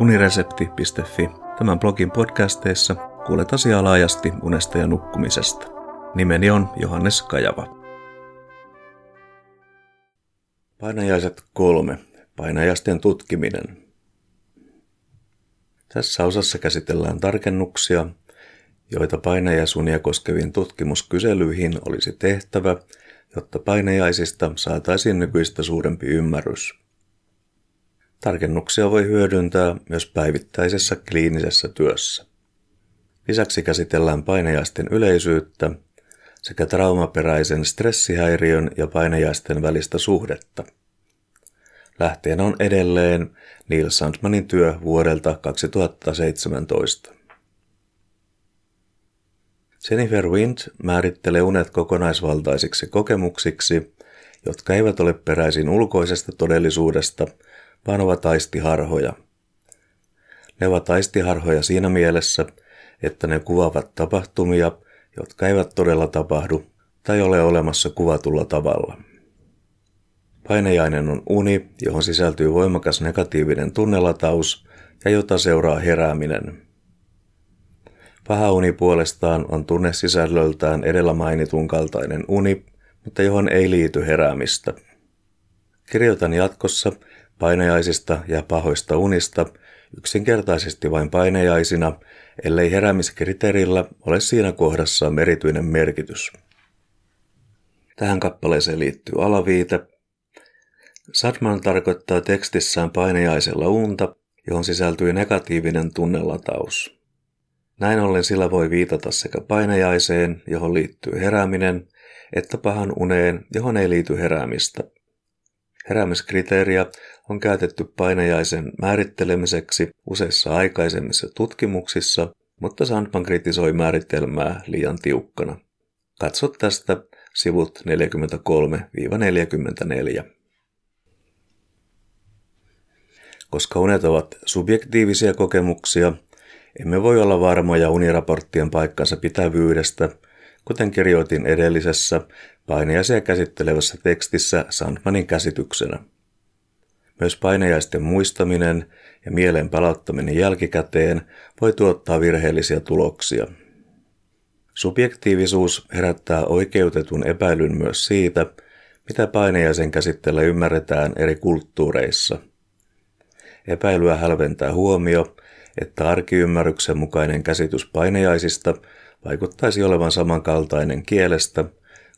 uniresepti.fi. Tämän blogin podcasteissa kuulet asiaa laajasti unesta ja nukkumisesta. Nimeni on Johannes Kajava. Painajaiset kolme. Painajaisten tutkiminen. Tässä osassa käsitellään tarkennuksia, joita painajasunia koskeviin tutkimuskyselyihin olisi tehtävä, jotta painajaisista saataisiin nykyistä suurempi ymmärrys. Tarkennuksia voi hyödyntää myös päivittäisessä kliinisessä työssä. Lisäksi käsitellään painajaisten yleisyyttä sekä traumaperäisen stressihäiriön ja painajaisten välistä suhdetta. Lähteenä on edelleen Neil Sandmanin työ vuodelta 2017. Jennifer Wind määrittelee unet kokonaisvaltaisiksi kokemuksiksi, jotka eivät ole peräisin ulkoisesta todellisuudesta, vaan ovat aistiharhoja. Ne ovat aistiharhoja siinä mielessä, että ne kuvaavat tapahtumia, jotka eivät todella tapahdu tai ole olemassa kuvatulla tavalla. Painejainen on uni, johon sisältyy voimakas negatiivinen tunnelataus ja jota seuraa herääminen. Paha uni puolestaan on tunne sisällöltään edellä mainitun kaltainen uni, mutta johon ei liity heräämistä. Kirjoitan jatkossa painajaisista ja pahoista unista yksinkertaisesti vain painajaisina, ellei heräämiskriteerillä ole siinä kohdassa merityinen merkitys. Tähän kappaleeseen liittyy alaviite. Sadman tarkoittaa tekstissään painajaisella unta, johon sisältyy negatiivinen tunnelataus. Näin ollen sillä voi viitata sekä painajaiseen, johon liittyy herääminen, että pahan uneen, johon ei liity heräämistä. Heräämiskriteeriä on käytetty painajaisen määrittelemiseksi useissa aikaisemmissa tutkimuksissa, mutta Sandman kritisoi määritelmää liian tiukkana. Katso tästä sivut 43-44. Koska unet ovat subjektiivisia kokemuksia, emme voi olla varmoja uniraporttien paikkansa pitävyydestä, kuten kirjoitin edellisessä painajaisia käsittelevässä tekstissä Sandmanin käsityksenä. Myös painajaisten muistaminen ja mielen palauttaminen jälkikäteen voi tuottaa virheellisiä tuloksia. Subjektiivisuus herättää oikeutetun epäilyn myös siitä, mitä painajaisen käsitteellä ymmärretään eri kulttuureissa. Epäilyä hälventää huomio, että arkiymmärryksen mukainen käsitys painajaisista vaikuttaisi olevan samankaltainen kielestä,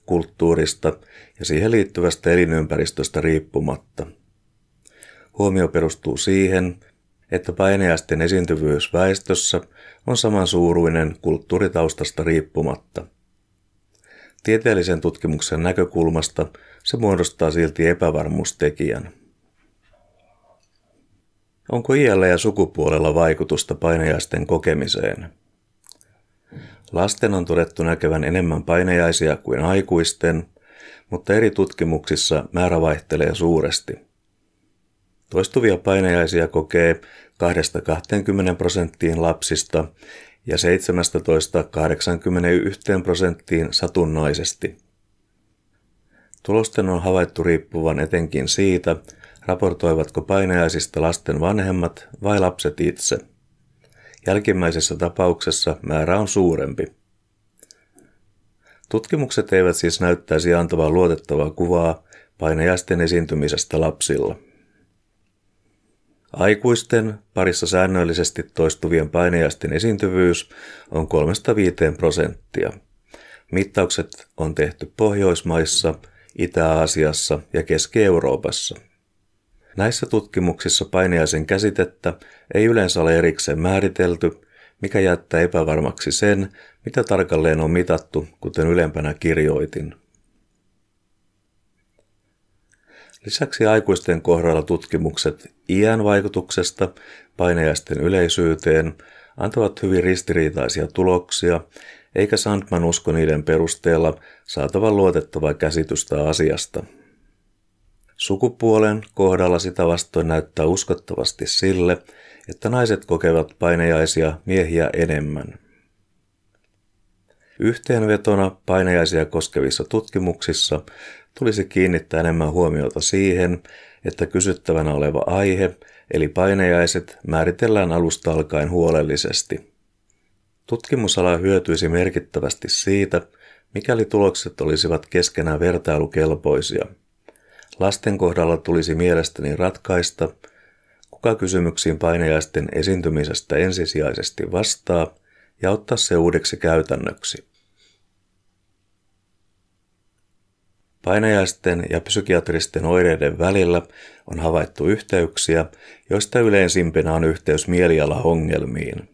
kulttuurista ja siihen liittyvästä elinympäristöstä riippumatta. Huomio perustuu siihen, että painajaisten esiintyvyys väestössä on samansuuruinen kulttuuritaustasta riippumatta. Tieteellisen tutkimuksen näkökulmasta se muodostaa silti epävarmuustekijän. Onko iällä ja sukupuolella vaikutusta painajaisten kokemiseen? Lasten on todettu näkevän enemmän painajaisia kuin aikuisten, mutta eri tutkimuksissa määrä vaihtelee suuresti. Toistuvia painajaisia kokee 2-20 prosenttiin lapsista ja 17-81 prosenttiin satunnaisesti. Tulosten on havaittu riippuvan etenkin siitä, raportoivatko painajaisista lasten vanhemmat vai lapset itse. Jälkimmäisessä tapauksessa määrä on suurempi. Tutkimukset eivät siis näyttäisi antavan luotettavaa kuvaa painajaisten esiintymisestä lapsilla. Aikuisten parissa säännöllisesti toistuvien painajaisten esiintyvyys on 3-5 prosenttia. Mittaukset on tehty Pohjoismaissa, Itä-Aasiassa ja Keski-Euroopassa. Näissä tutkimuksissa painajaisen käsitettä ei yleensä ole erikseen määritelty, mikä jättää epävarmaksi sen, mitä tarkalleen on mitattu, kuten ylempänä kirjoitin. Lisäksi aikuisten kohdalla tutkimukset iän vaikutuksesta painajaisten yleisyyteen antavat hyvin ristiriitaisia tuloksia, eikä Sandman usko niiden perusteella saatavan luotettavaa käsitystä asiasta. Sukupuolen kohdalla sitä vastoin näyttää uskottavasti sille, että naiset kokevat painajaisia miehiä enemmän. Yhteenvetona painajaisia koskevissa tutkimuksissa tulisi kiinnittää enemmän huomiota siihen, että kysyttävänä oleva aihe eli painajaiset määritellään alusta alkaen huolellisesti. Tutkimusala hyötyisi merkittävästi siitä, mikäli tulokset olisivat keskenään vertailukelpoisia. Lasten kohdalla tulisi mielestäni ratkaista, kuka kysymyksiin painajaisten esiintymisestä ensisijaisesti vastaa ja ottaa se uudeksi käytännöksi. Painajaisten ja psykiatristen oireiden välillä on havaittu yhteyksiä, joista yleisimpänä on yhteys mielialaongelmiin.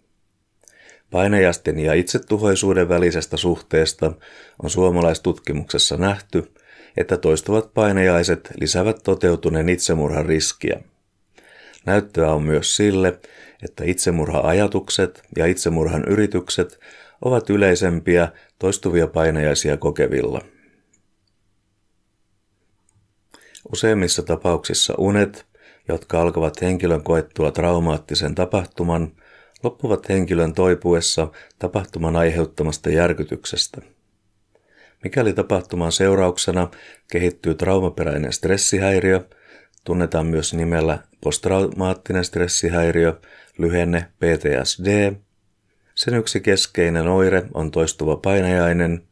Painajaisten ja itsetuhoisuuden välisestä suhteesta on suomalaistutkimuksessa nähty, että toistuvat painajaiset lisäävät toteutuneen itsemurhan riskiä. Näyttöä on myös sille, että itsemurha-ajatukset ja itsemurhan yritykset ovat yleisempiä toistuvia painajaisia kokevilla. Useimmissa tapauksissa unet, jotka alkavat henkilön koettua traumaattisen tapahtuman, loppuvat henkilön toipuessa tapahtuman aiheuttamasta järkytyksestä. Mikäli tapahtuman seurauksena kehittyy traumaperäinen stressihäiriö, tunnetaan myös nimellä posttraumaattinen stressihäiriö, lyhenne PTSD. Sen yksi keskeinen oire on toistuva painajainen,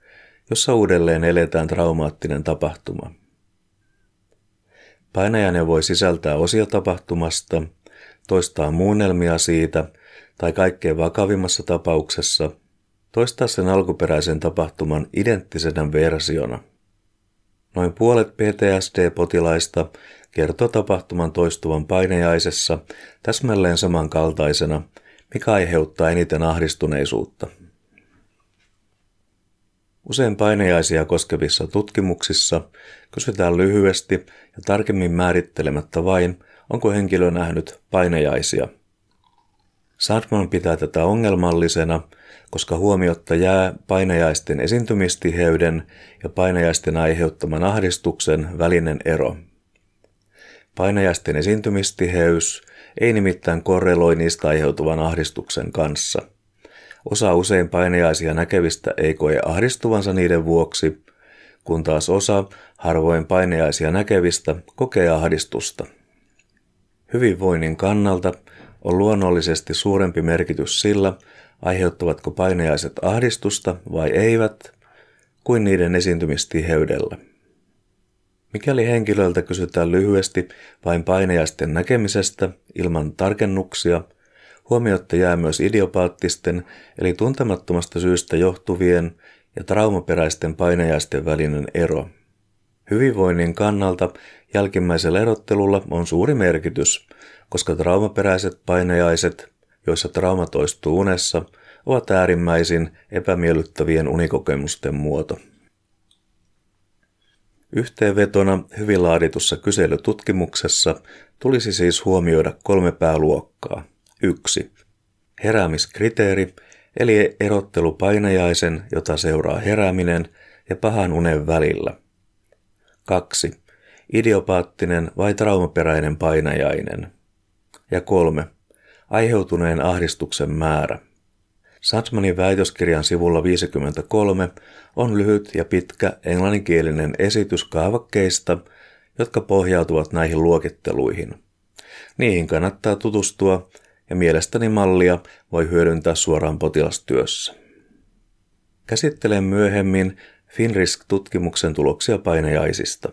jossa uudelleen eletään traumaattinen tapahtuma. Painajainen voi sisältää osia tapahtumasta, toistaa muunnelmia siitä tai kaikkein vakavimmassa tapauksessa toistaa sen alkuperäisen tapahtuman identtisenä versiona. Noin puolet PTSD-potilaista kertoo tapahtuman toistuvan painejaisessa täsmälleen samankaltaisena, mikä aiheuttaa eniten ahdistuneisuutta. Usein painejaisia koskevissa tutkimuksissa kysytään lyhyesti ja tarkemmin määrittelemättä vain, onko henkilö nähnyt painejaisia. Sandman pitää tätä ongelmallisena, koska huomiotta jää painajaisten esiintymistiheyden ja painajaisten aiheuttaman ahdistuksen välinen ero. Painajaisten esiintymistiheys ei nimittäin korreloi niistä aiheutuvan ahdistuksen kanssa. Osa usein painajaisia näkevistä ei koe ahdistuvansa niiden vuoksi, kun taas osa harvoin painajaisia näkevistä kokee ahdistusta. Hyvinvoinnin kannalta on luonnollisesti suurempi merkitys sillä, aiheuttavatko painajaiset ahdistusta vai eivät, kuin niiden esiintymistiheydellä. Mikäli henkilöltä kysytään lyhyesti vain painajaisten näkemisestä ilman tarkennuksia, huomiotta jää myös idiopaattisten eli tuntemattomasta syystä johtuvien ja traumaperäisten painajaisten välinen ero. Hyvinvoinnin kannalta jälkimmäisellä erottelulla on suuri merkitys, koska traumaperäiset painajaiset, joissa trauma toistuu unessa, ovat äärimmäisin epämiellyttävien unikokemusten muoto. Yhteenvetona hyvin laaditussa kyselytutkimuksessa tulisi siis huomioida kolme pääluokkaa. 1. Heräämiskriteeri, eli erottelu painajaisen, jota seuraa herääminen, ja pahan unen välillä. 2. Idiopaattinen vai traumaperäinen painajainen. Ja 3. Aiheutuneen ahdistuksen määrä. Satsmanin väitöskirjan sivulla 53 on lyhyt ja pitkä englanninkielinen esitys kaavakkeista, jotka pohjautuvat näihin luokitteluihin. Niihin kannattaa tutustua ja mielestäni mallia voi hyödyntää suoraan potilastyössä. Käsittelen myöhemmin Finrisk-tutkimuksen tuloksia painajaisista.